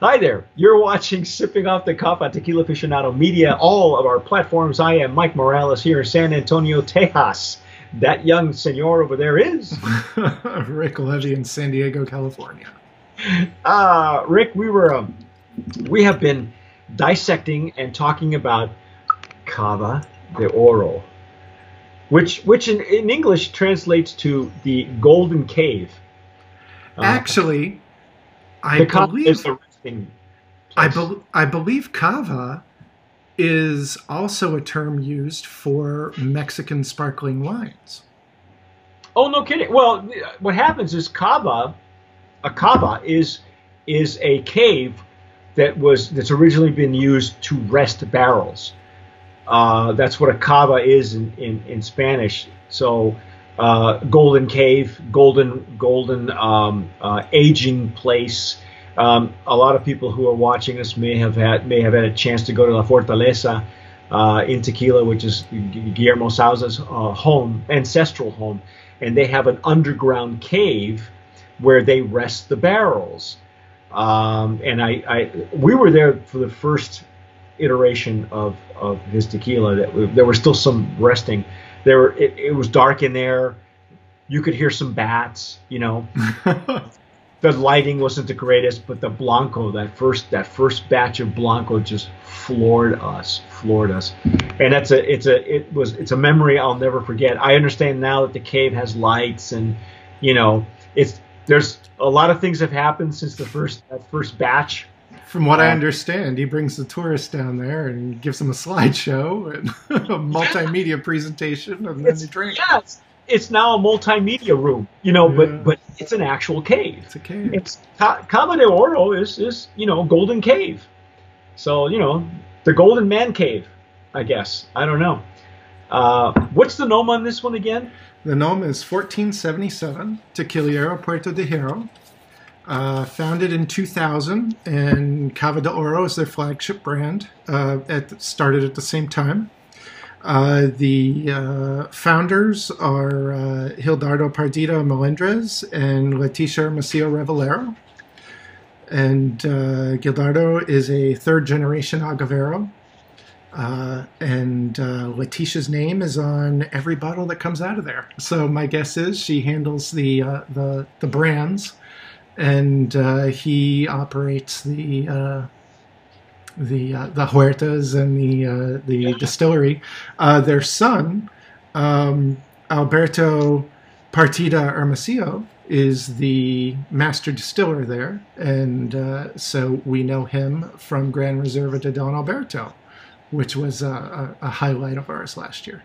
Hi there. You're watching Sipping Off the Cuff on Tequila Aficionado Media, all of our platforms. I am Mike Morales here in San Antonio, Tejas. That young senor over there is Rick Levy in San Diego, California. Uh, Rick, we were um, we have been dissecting and talking about Cava de Oro, which which in, in English translates to the Golden Cave. Uh, Actually, I believe I, bel I believe cava is also a term used for Mexican sparkling wines. Oh, no kidding. Well, what happens is cava, a cava is is a cave that was that's originally been used to rest barrels. Uh, that's what a cava is in, in, in Spanish. So, uh, golden cave, golden golden um, uh, aging place. Um, a lot of people who are watching us may have had may have had a chance to go to La Fortaleza uh, in Tequila, which is Guillermo Sauza's uh, home, ancestral home, and they have an underground cave where they rest the barrels. Um, and I, I, we were there for the first iteration of, of his tequila. That there was still some resting. There, were, it, it was dark in there. You could hear some bats. You know, the lighting wasn't the greatest, but the Blanco, that first that first batch of Blanco, just floored us, floored us, and that's a it's a it was it's a memory I'll never forget. I understand now that the cave has lights, and you know it's there's a lot of things have happened since the first that first batch. From what I Uh, understand, he brings the tourists down there and gives them a slideshow and a multimedia presentation, and then It's, they drink. yeah, it's, it's now a multimedia room, you know, Yeah. but but it's an actual cave. It's a cave. It's Ca- Cava de Oro is is you know Golden Cave, so you know the Golden Man Cave, I guess. I don't know. Uh, what's the name on this one again? The NOM is 1477, Tequilero Puerto de Hierro. Uh, founded in 2000, and Cava de Oro is their flagship brand. Uh, at, started at the same time. Uh, the uh, founders are uh, Gildardo Partida Melendrez and Leticia Hermosillo Revalero. And uh, Gildardo is a third generation Agavero. Uh, and uh, Leticia's name is on every bottle that comes out of there. So my guess is she handles the the the brands, and he operates the the uh, the huertas and the uh, the distillery. Uh, their son, um, Alberto Partida Hermosillo, is the master distiller there, and uh, so we know him from Gran Reserva de Don Alberto which was a, a, highlight of ours last year.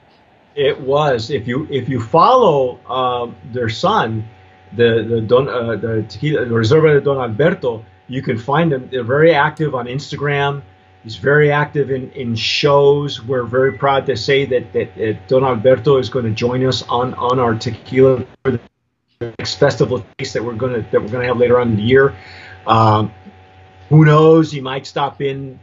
It was if you if you follow um, their son, the the Don uh, the tequila the Reserva de Don Alberto, you can find them. They're very active on Instagram. He's very active in, in shows. We're very proud to say that, that Don Alberto is going to join us on, on our tequila for the next festival taste that we're going to that we're going to have later on in the year. Um, who knows? He might stop in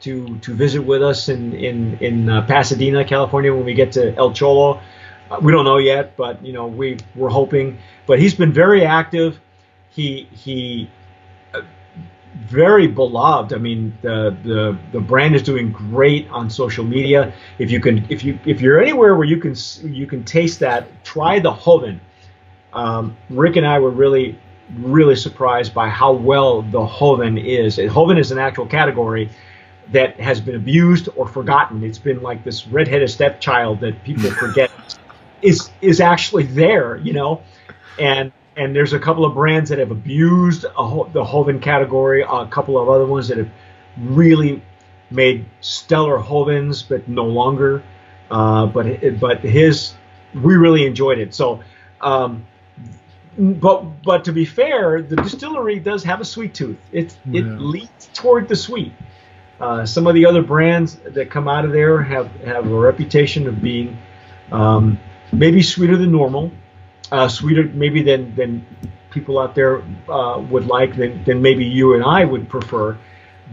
to to visit with us in in in uh, Pasadena, California, when we get to El Cholo. Uh, we don't know yet, but you know we we're hoping. But he's been very active. He he very beloved. I mean, the the the brand is doing great on social media. If you can, if you if you're anywhere where you can you can taste that, try the Joven. Um, Rick and I were really really surprised by how well the Joven is. Joven is an actual category that has been abused or forgotten. It's been like this redheaded stepchild that people forget is is actually there, you know. And and there's a couple of brands that have abused the Joven category. A couple of other ones that have really made stellar Jovens, but no longer. Uh, but but his, we really enjoyed it. So. Um, but but to be fair, the distillery does have a sweet tooth. It it Yeah. leans toward the sweet. Uh, some of the other brands that come out of there have, have a reputation of being um, maybe sweeter than normal, uh, sweeter maybe than, than people out there uh, would like, than, than maybe you and I would prefer.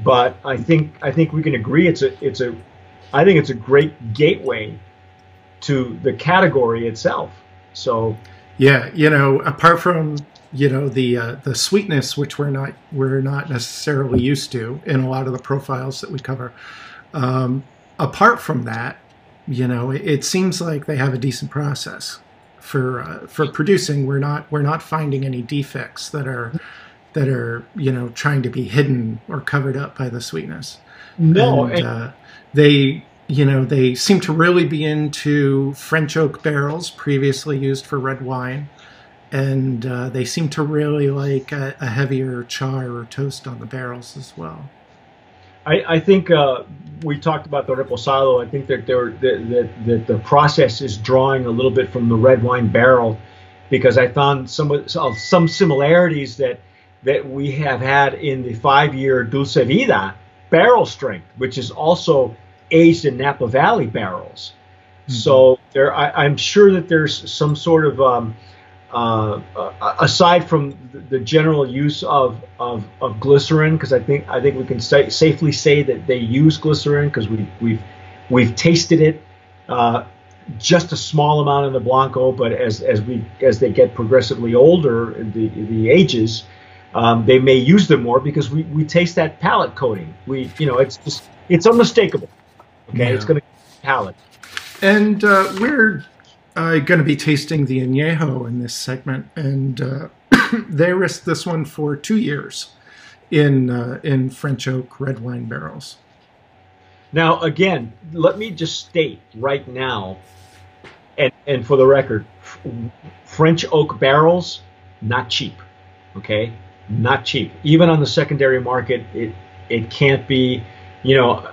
But I think I think we can agree it's a it's a I think it's a great gateway to the category itself. So Yeah, you know, apart from you know the uh, the sweetness which we're not we're not necessarily used to in a lot of the profiles that we cover. Um, apart from that, you know, it, it, seems like they have a decent process for uh, for producing. We're not we're not finding any defects that are that are you know trying to be hidden or covered up by the sweetness. No, and, and uh, they you know they seem to really be into French oak barrels previously used for red wine and uh, they seem to really like a, a, heavier char or toast on the barrels as well. I, I think uh, we talked about the reposado. I think that, there, that, that, the process is drawing a little bit from the red wine barrel because I found some some similarities that that we have had in the five-year Dulce Vida barrel strength, which is also aged in Napa Valley barrels. Mm-hmm. So there, I, am sure that there's some sort of um, uh, aside from the general use of of, of glycerin, because I think I think we can say, safely say that they use glycerin because we we've we've tasted it. Uh, just a small amount in the blanco, but as as we as they get progressively older, the the ages, um, they may use them more because we, we taste that palate coating. We you know it's just it's unmistakable. Okay, yeah. it's going to palate. And uh, we're uh, going to be tasting the añejo in this segment, and uh, they risked this one for two years in uh, in French oak red wine barrels. Now, again, let me just state right now, and and for the record, French oak barrels not cheap, okay, not cheap. Even on the secondary market, it it can't be, you know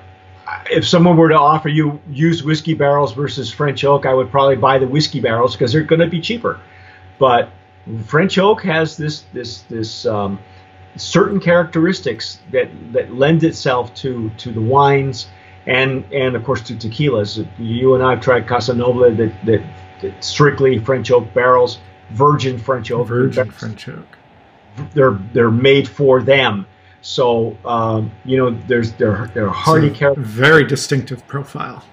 if someone were to offer you used whiskey barrels versus French oak, I would probably buy the whiskey barrels because they're going to be cheaper. But French oak has this this this um, certain characteristics that that lend itself to to the wines and and of course to tequilas. You and I have tried Casa Noble that, that, that strictly French oak barrels, virgin French oak. Virgin French oak. They're they're made for them so um, you know, there's they're they're hardy characters. Very distinctive profile.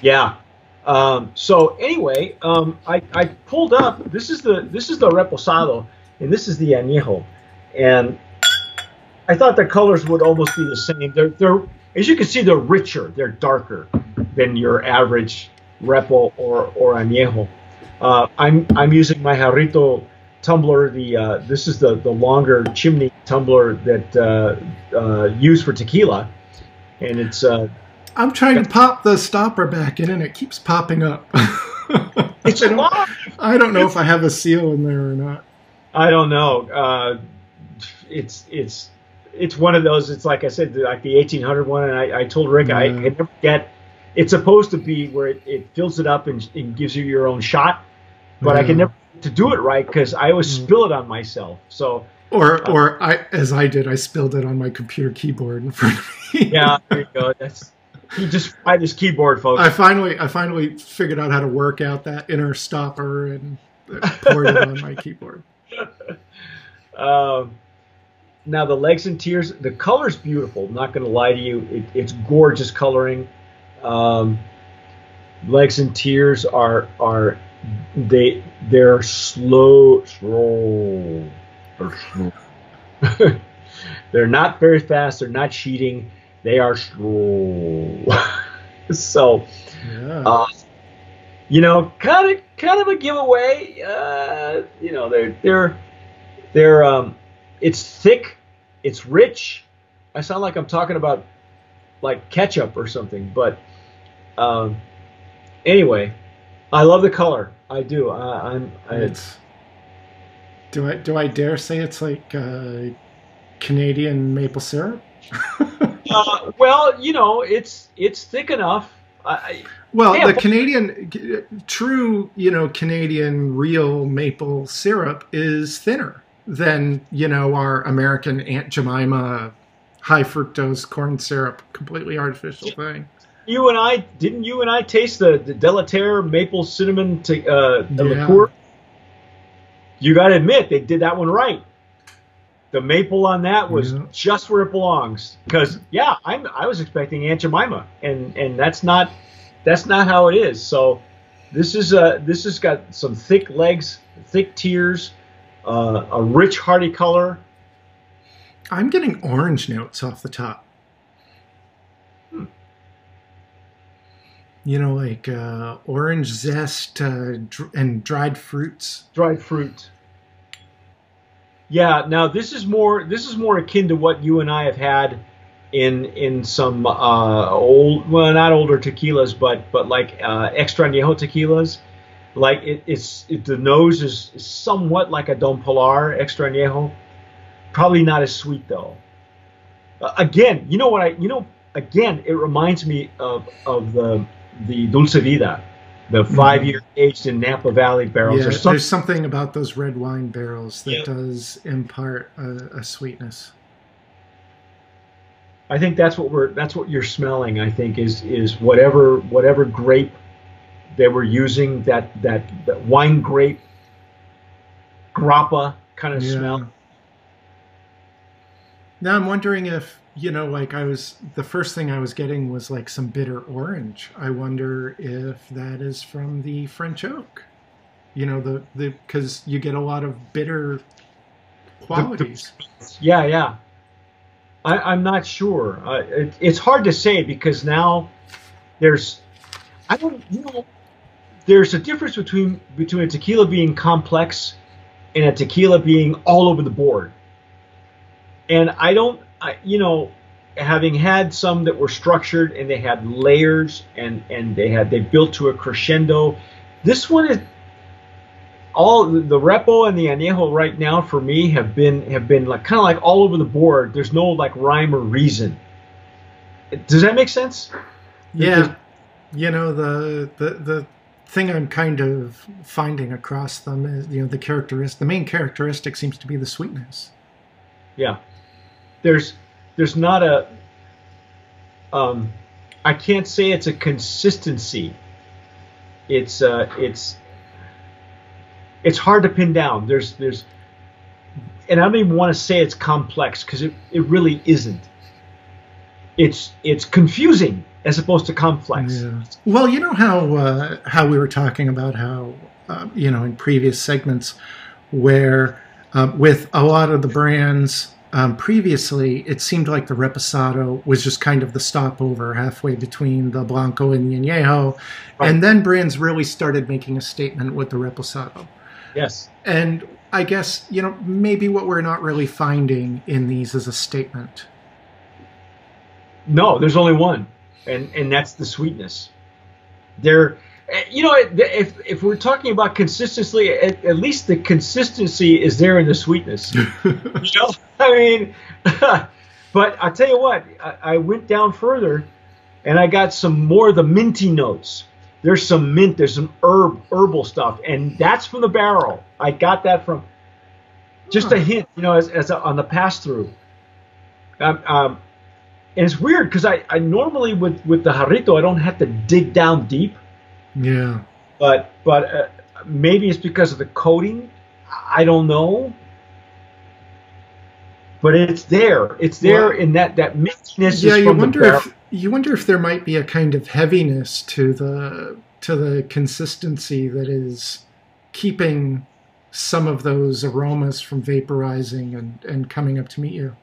Yeah. Um, so anyway, um, I, I pulled up. This is the this is the reposado, and this is the añejo, and I thought the colors would almost be the same. They're they're as you can see, they're richer. They're darker than your average repo or or añejo. Uh, I'm I'm using my Jarrito tumbler. The uh, this is the the longer chimney tumbler that uh, uh, used for tequila, and it's. Uh, I'm trying to pop the stopper back in, and it keeps popping up. it's I don't, I don't know if I have a seal in there or not. I don't know. Uh, it's it's it's one of those. It's like I said, like the 1800 one, and I, I told Rick yeah. I can never get. It's supposed to be where it, it fills it up and, and, gives you your own shot, but. I can never to do it right because I always mm. spill it on myself. So or uh, or I as I did, I spilled it on my computer keyboard in front of me. yeah, there you go. That's he just fried his keyboard, folks. I finally I finally figured out how to work out that inner stopper and poured it on my keyboard. Um, now the legs and tears, the color's beautiful. I'm not going to lie to you, it, it's gorgeous coloring. Um, legs and tears are are they they're slow slow. They're slow they're not very fast they're not cheating they are slow. So yeah. uh, you know kind of kind of a giveaway. Uh, you know they're they're they're um it's thick it's rich. I sound like i'm talking about like ketchup or something but um anyway I love the color. I do. I, am It's. Do I do I dare say it's like uh, Canadian maple syrup? uh, well, you know, it's it's thick enough. I, well, the Canadian, true, you know, Canadian real maple syrup is thinner than you know our American Aunt Jemima high fructose corn syrup, completely artificial thing you and I didn't you and I taste the, the Delaterre maple cinnamon to, uh, yeah. liqueur? You got to admit they did that one right. The maple on that was yeah. just where it belongs. Because yeah, I'm I was expecting Aunt Jemima, and and that's not that's not how it is. So this is uh this has got some thick legs, thick tears, uh, a rich, hearty color. I'm getting orange notes off the top. You know, like uh, orange zest uh, dr- and dried fruits. Dried fruit. Yeah. Now this is more this is more akin to what you and I have had in in some uh, old well not older tequilas but but like uh, extra añejo tequilas. Like it, it's it, the nose is somewhat like a Don Pilar extra añejo. Probably not as sweet though. Uh, again, you know what I you know again it reminds me of of the the Dulce Vida, the mm-hmm. five year aged in Napa Valley barrels. Yeah, There's some- there's something about those red wine barrels that Yeah. does impart a, a sweetness. I think that's what we're that's what you're smelling. I think is is whatever whatever grape they were using that that, that wine grape grappa kind of Yeah. smell. Now I'm wondering if you know, like I was the first thing I was getting was like some bitter orange. I wonder if that is from the French oak. You know, the the because you get a lot of bitter qualities. Yeah, yeah. I, I'm not sure. Uh, it, it's hard to say because now there's I don't you know there's a difference between between a tequila being complex and a tequila being all over the board. And I don't I, you know having had some that were structured and they had layers and and they had they built to a crescendo. This one is all the repo and the añejo right now for me have been have been like kind of like all over the board. There's no like rhyme or reason. Does that make sense? yeah, you know the the the thing I'm kind of finding across them is you know the characteristic. The main characteristic seems to be the sweetness. Yeah. There's there's not a um I can't say it's a consistency. It's uh it's it's hard to pin down. There's there's and I don't even want to say it's complex because it, it really isn't. It's it's confusing as opposed to complex. Yeah. Well, you know how uh, how we were talking about how uh, you know in previous segments where uh, with a lot of the brands um, previously, it seemed like the Reposado was just kind of the stopover halfway between the Blanco and the Añejo, Right. and then brands really started making a statement with the Reposado. Yes. And I guess you know maybe what we're not really finding in these is a statement. No, there's only one, and and that's the sweetness. There, you know, if if we're talking about consistency, at, at least the consistency is there in the sweetness. you know, I mean, but I tell you what, I, I went down further, and I got some more of the minty notes. There's some mint, there's some herb herbal stuff, and that's from the barrel. I got that from just a hint, you know, as, as a, on the pass through. Um, um, and it's weird because I, I normally with with the jarrito I don't have to dig down deep, Yeah. but but uh, maybe it's because of the coating. I don't know. But it's there. It's there Well, in that that mintiness yeah you wonder if you wonder if there might be a kind of heaviness to the to the consistency that is keeping some of those aromas from vaporizing and and coming up to meet you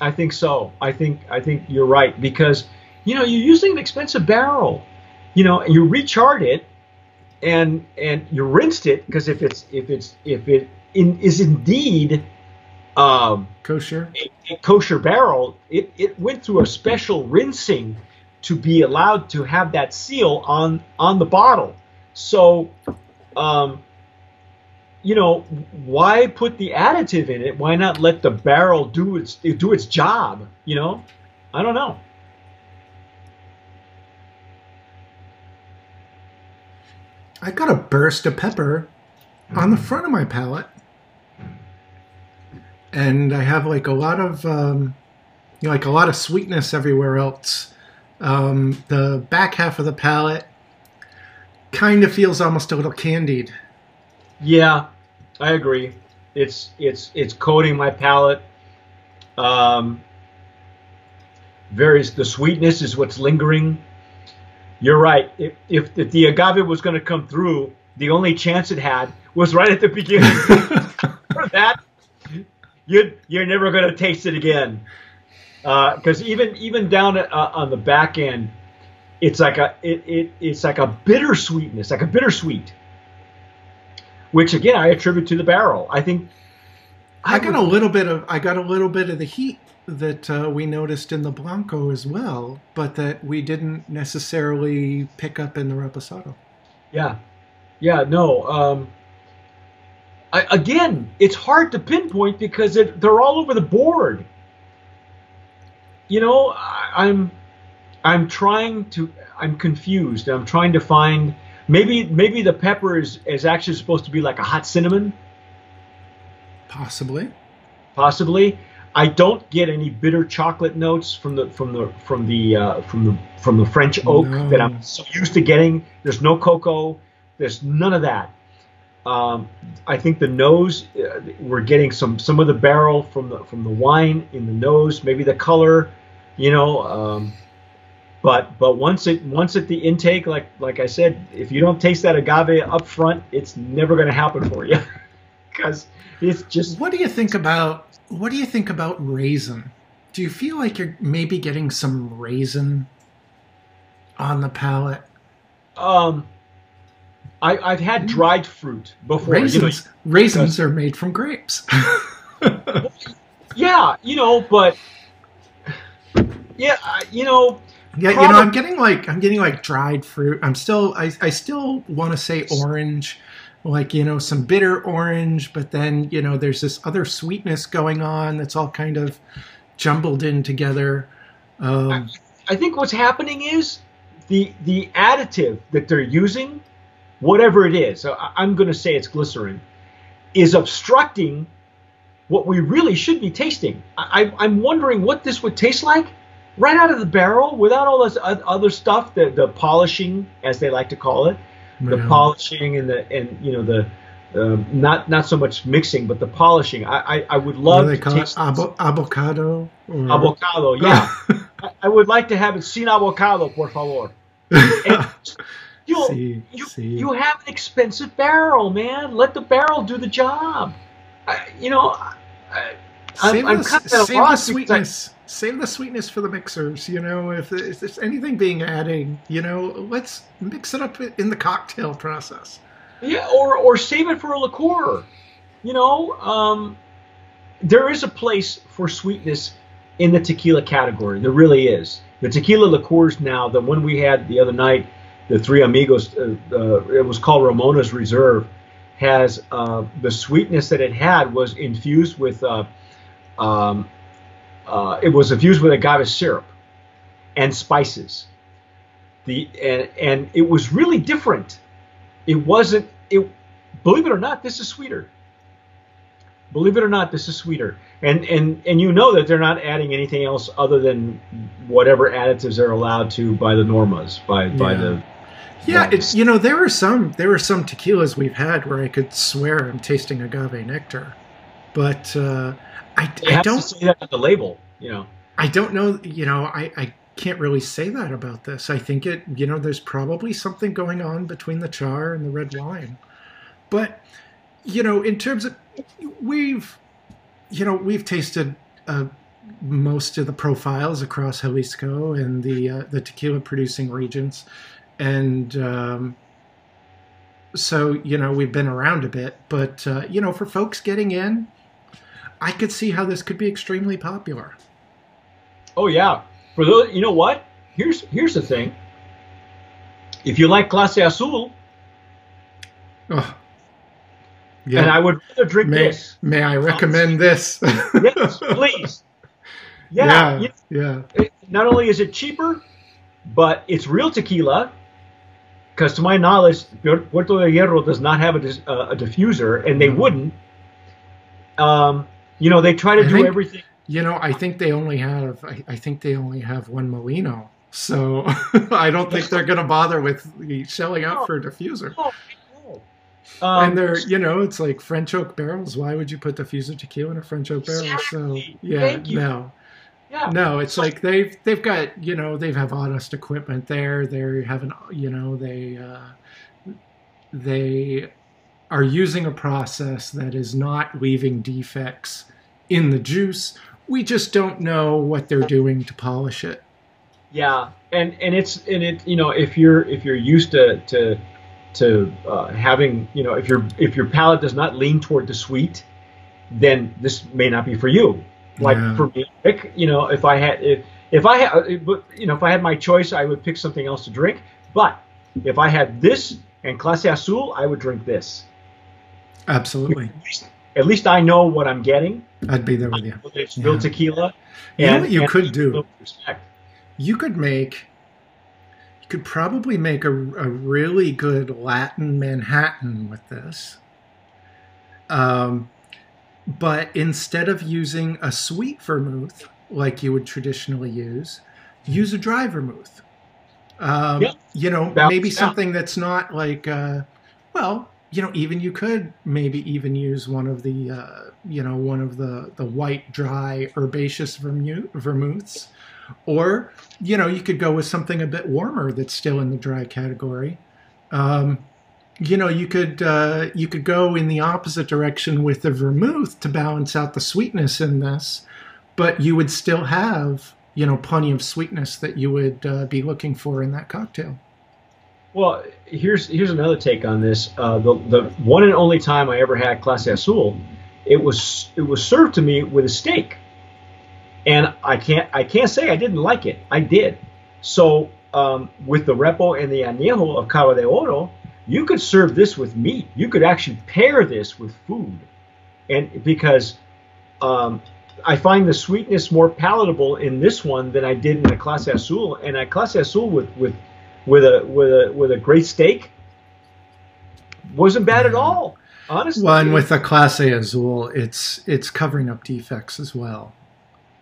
I think so. I think I think you're right because you know you're using an expensive barrel. You know, you recharred it and and you rinsed it because if it's if it's if it in, is indeed um, kosher a, a kosher barrel, it, it went through a special rinsing to be allowed to have that seal on on the bottle. So, um, you know, why put the additive in it? Why not let the barrel do its do its job? You know, I don't know. I got a burst of pepper on the front of my palate and i have like a lot of um you know, like a lot of sweetness everywhere else um the back half of the palate kind of feels almost a little candied Yeah, I agree. It's it's it's coating my palate. Um, very the sweetness is what's lingering. You're right. If if, if the agave was going to come through, the only chance it had was right at the beginning for you you're never going to taste it again. Because even even down uh, on the back end, it's like a it, it it's like a bitter sweetness, like a bittersweet, which again I attribute to the barrel. I think I, got a little bit of I got a little bit of the heat that uh, we noticed in the Blanco as well, but that we didn't necessarily pick up in the Reposado. Yeah, yeah, no. Um, I, again, it's hard to pinpoint because it, they're all over the board. You know, I, I'm I'm trying to I'm confused. I'm trying to find maybe maybe the pepper is, is actually supposed to be like a hot cinnamon. Possibly. Possibly. I don't get any bitter chocolate notes from the from the from the uh, from the from the French oak No. that I'm so used to getting. There's no cocoa. There's none of that. Um, I think the nose uh, we're getting some some of the barrel from the from the wine in the nose, maybe the color, you know. Um, but but once it once at the intake, like like I said, if you don't taste that agave up front, it's never going to happen for you because it's just What do you think about what do you think about raisin? Do you feel like you're maybe getting some raisin on the palate? um. I, I've had dried fruit before. you know, Raisins raisins are made from grapes. yeah, you know, but yeah, you know, Yeah, you know, I'm getting like I'm getting like dried fruit. I'm still I I still want to say orange, like you know some bitter orange, but then you know there's this other sweetness going on that's all kind of jumbled in together. Um, I think what's happening is the the additive that they're using, whatever it is, so I- I'm going to say it's glycerin, is obstructing what we really should be tasting. I, I- I'm wondering what this would taste like right out of the barrel without all this other stuff, the the polishing, as they like to call it, the Yeah. polishing and the and you know the. Um, not not so much mixing, but the polishing. I I, I would love to taste Avo- avocado. Or, avocado. Yeah, I, I would like to have it sin avocado, por favor. You, See, you, see. you have an expensive barrel, man. Let the barrel do the job. I, you know, I, I'm, save I'm the, kind of save the loss sweetness. Save the sweetness for the mixers. You know, if, if there's anything being added, you know, let's mix it up in the cocktail process. Yeah, or or save it for a liqueur. You know, um, there is a place for sweetness in the tequila category. There really is. The tequila liqueurs now, the one we had the other night, the Three Amigos, uh, uh, it was called Ramona's Reserve, has uh, the sweetness that it had was infused with, uh, um, uh, it was infused with agave syrup and spices. The and and it was really different. It wasn't it believe it or not this is sweeter. Believe it or not this is sweeter. And and and you know that they're not adding anything else other than whatever additives they're allowed to by the normas by by the Yeah, it's you know there are some there are some tequilas we've had where I could swear I'm tasting agave nectar, but uh, I, I don't say that on the label you know I don't know you know I, I can't really say that about this. I think it you know there's probably something going on between the char and the red wine, but you know in terms of we've you know we've tasted uh, most of the profiles across Jalisco and the uh, the tequila producing regions, and um, so you know we've been around a bit. But uh, you know, for folks getting in, I could see how this could be extremely popular. oh yeah for those you know what here's here's the thing if you like clase azul Oh, and yeah. i would rather drink may, this may I recommend this? yes please yeah, yeah, you yeah. it, not only is it cheaper, but it's real tequila. Because to my knowledge, Puerto de Hierro does not have a, uh, a diffuser, and they No. wouldn't. Um, you know, they try to I do think- everything. You know, I think they only have. I, I think they only have one Molino, so I don't think they're going to bother with shelling out for a diffuser. No. Um, and they're, you know, it's like French oak barrels. Why would you put diffuser tequila in a French oak barrel? So yeah, no, yeah. no. It's like they've they've got you know they have honest equipment there. They have an you know they uh, they are using a process that is not leaving defects in the juice. We just don't know what they're doing to polish it. Yeah, and and it's and it you know if you're if you're used to to to uh, having you know if your if your palate does not lean toward the sweet, then this may not be for you. Like Yeah. for me, you know, if I had if if I had but you know if I had my choice, I would pick something else to drink. But if I had this and Clase Azul, I would drink this. Absolutely. At least, I know what I'm getting. I'd be there with you. It's real Yeah. tequila. You know what you could do? Respect. You could make, you could probably make a, a really good Latin Manhattan with this. Um, but instead of using a sweet vermouth like you would traditionally use, use a dry vermouth. Um, Yeah. You know, Balance maybe it out. something that's not like, uh, well, you know, even you could maybe even use one of the, uh, you know, one of the the white dry herbaceous vermouth, vermouths, or you know, you could go with something a bit warmer that's still in the dry category. Um, you know, you could uh, you could go in the opposite direction with the vermouth to balance out the sweetness in this, but you would still have you know plenty of sweetness that you would uh, be looking for in that cocktail. Well, here's here's another take on this. Uh, the the one and only time I ever had Clase Azul, it was it was served to me with a steak, and I can't I can't say I didn't like it. I did. So um, with the Repo and the Añejo of Cava de Oro, you could serve this with meat. You could actually pair this with food, and because um, I find the sweetness more palatable in this one than I did in the Clase Azul, and a Clase Azul with with with a with a with a great steak wasn't bad at all. Honestly, Well, and with the Clase Azul, it's it's covering up defects as well.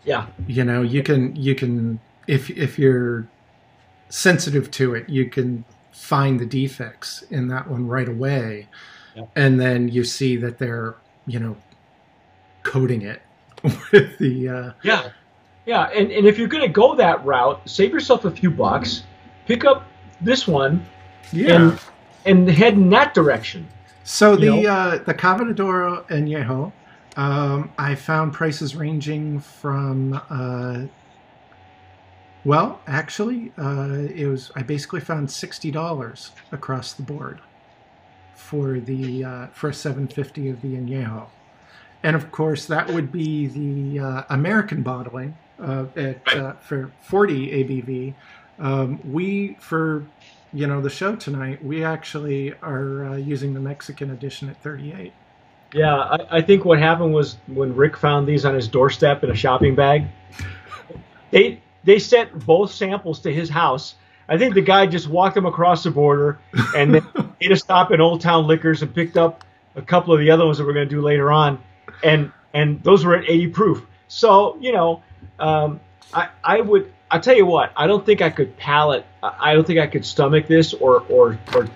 yeah, You know, you can you can if if you're sensitive to it, you can find the defects in that one right away, Yeah. and then you see that they're you know coating it with the uh, yeah, yeah. And and if you're gonna go that route, save yourself a few bucks, pick up this one, yeah. and and head in that direction. So the know? uh, the Cava de Oro Añejo, um, I found prices ranging from uh, well, actually, uh, it was I basically found sixty dollars across the board for the uh, for a seven fifty of the Añejo, and of course that would be the uh, American bottling uh, at uh, for forty ABV. Um, we for you know the show tonight we actually are uh, using the mexican edition at 38 Yeah, I, I think what happened was when Rick found these on his doorstep in a shopping bag, they they sent both samples to his house. I think the guy just walked them across the border and then made a stop in Old Town Liquors and picked up a couple of the other ones that we're going to do later on, and and those were at 80 proof. So you know, um, I I would I tell you what I don't think I could palate I don't think I could stomach this or or or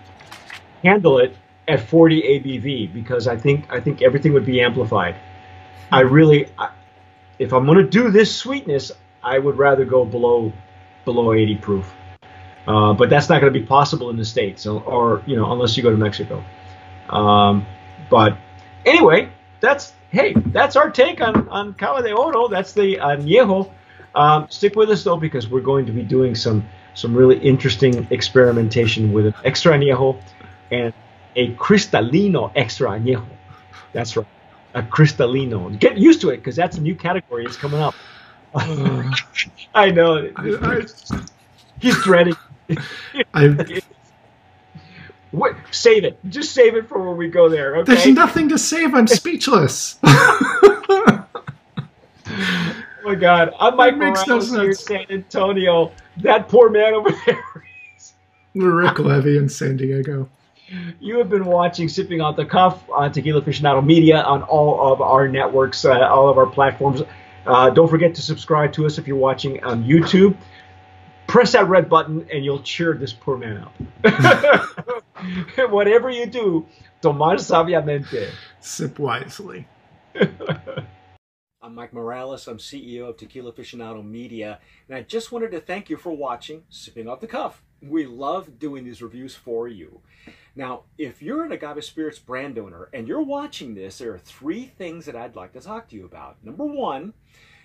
handle it at 40 ABV because I think I think everything would be amplified. I really, I, if I'm going to do this sweetness, I would rather go below below 80 proof. Uh, but that's not going to be possible in the states, or, or you know, unless you go to Mexico. Um, but anyway, that's hey, that's our take on on Cava de Oro. That's the añejo. Um, stick with us though, because we're going to be doing some some really interesting experimentation with an extra añejo and a cristalino extra añejo. That's right, a cristalino. Get used to it because that's a new category. It's coming up. I know. I, He's dreading. I, Wait, save it. Just save it for when we go there. Okay. there's nothing to save i'm speechless my God, I'm Mike makes no Morales here in. San Antonio. That poor man over there. rick levy in san diego You have been watching Sipping Off the Cuff on Tequila Aficionado Media on all of our networks, uh, all of our platforms. Uh, don't forget to subscribe to us if you're watching on YouTube. Press that red button and you'll cheer this poor man up. Whatever you do, tomar sabiamente. sip wisely I'm Mike Morales. I'm CEO of Tequila Aficionado Media, and I just wanted to thank you for watching Sipping Off the Cuff. We love doing these reviews for you. Now, if you're an Agave Spirits brand owner and you're watching this, there are three things that I'd like to talk to you about. Number one,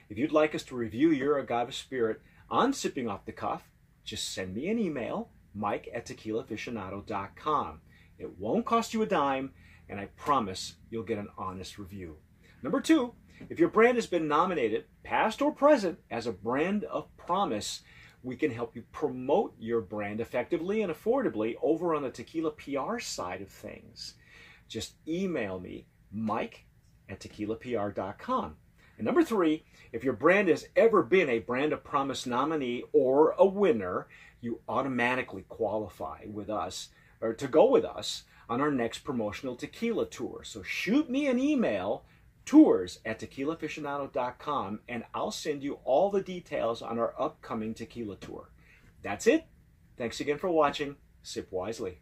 if you'd like us to review your Agave Spirit on Sipping Off the Cuff, just send me an email, mike at tequilaaficionado.com. It won't cost you a dime, and I promise you'll get an honest review. Number two, if your brand has been nominated, past or present, as a brand of promise, we can help you promote your brand effectively and affordably over on the tequila PR side of things. Just email me, mike at tequilapr.com. And number three, if your brand has ever been a Brand of Promise nominee or a winner, you automatically qualify with us or to go with us on our next promotional tequila tour. So shoot me an email tours at tequilaaficionado.com and I'll send you all the details on our upcoming tequila tour. That's it. Thanks again for watching. Sip wisely.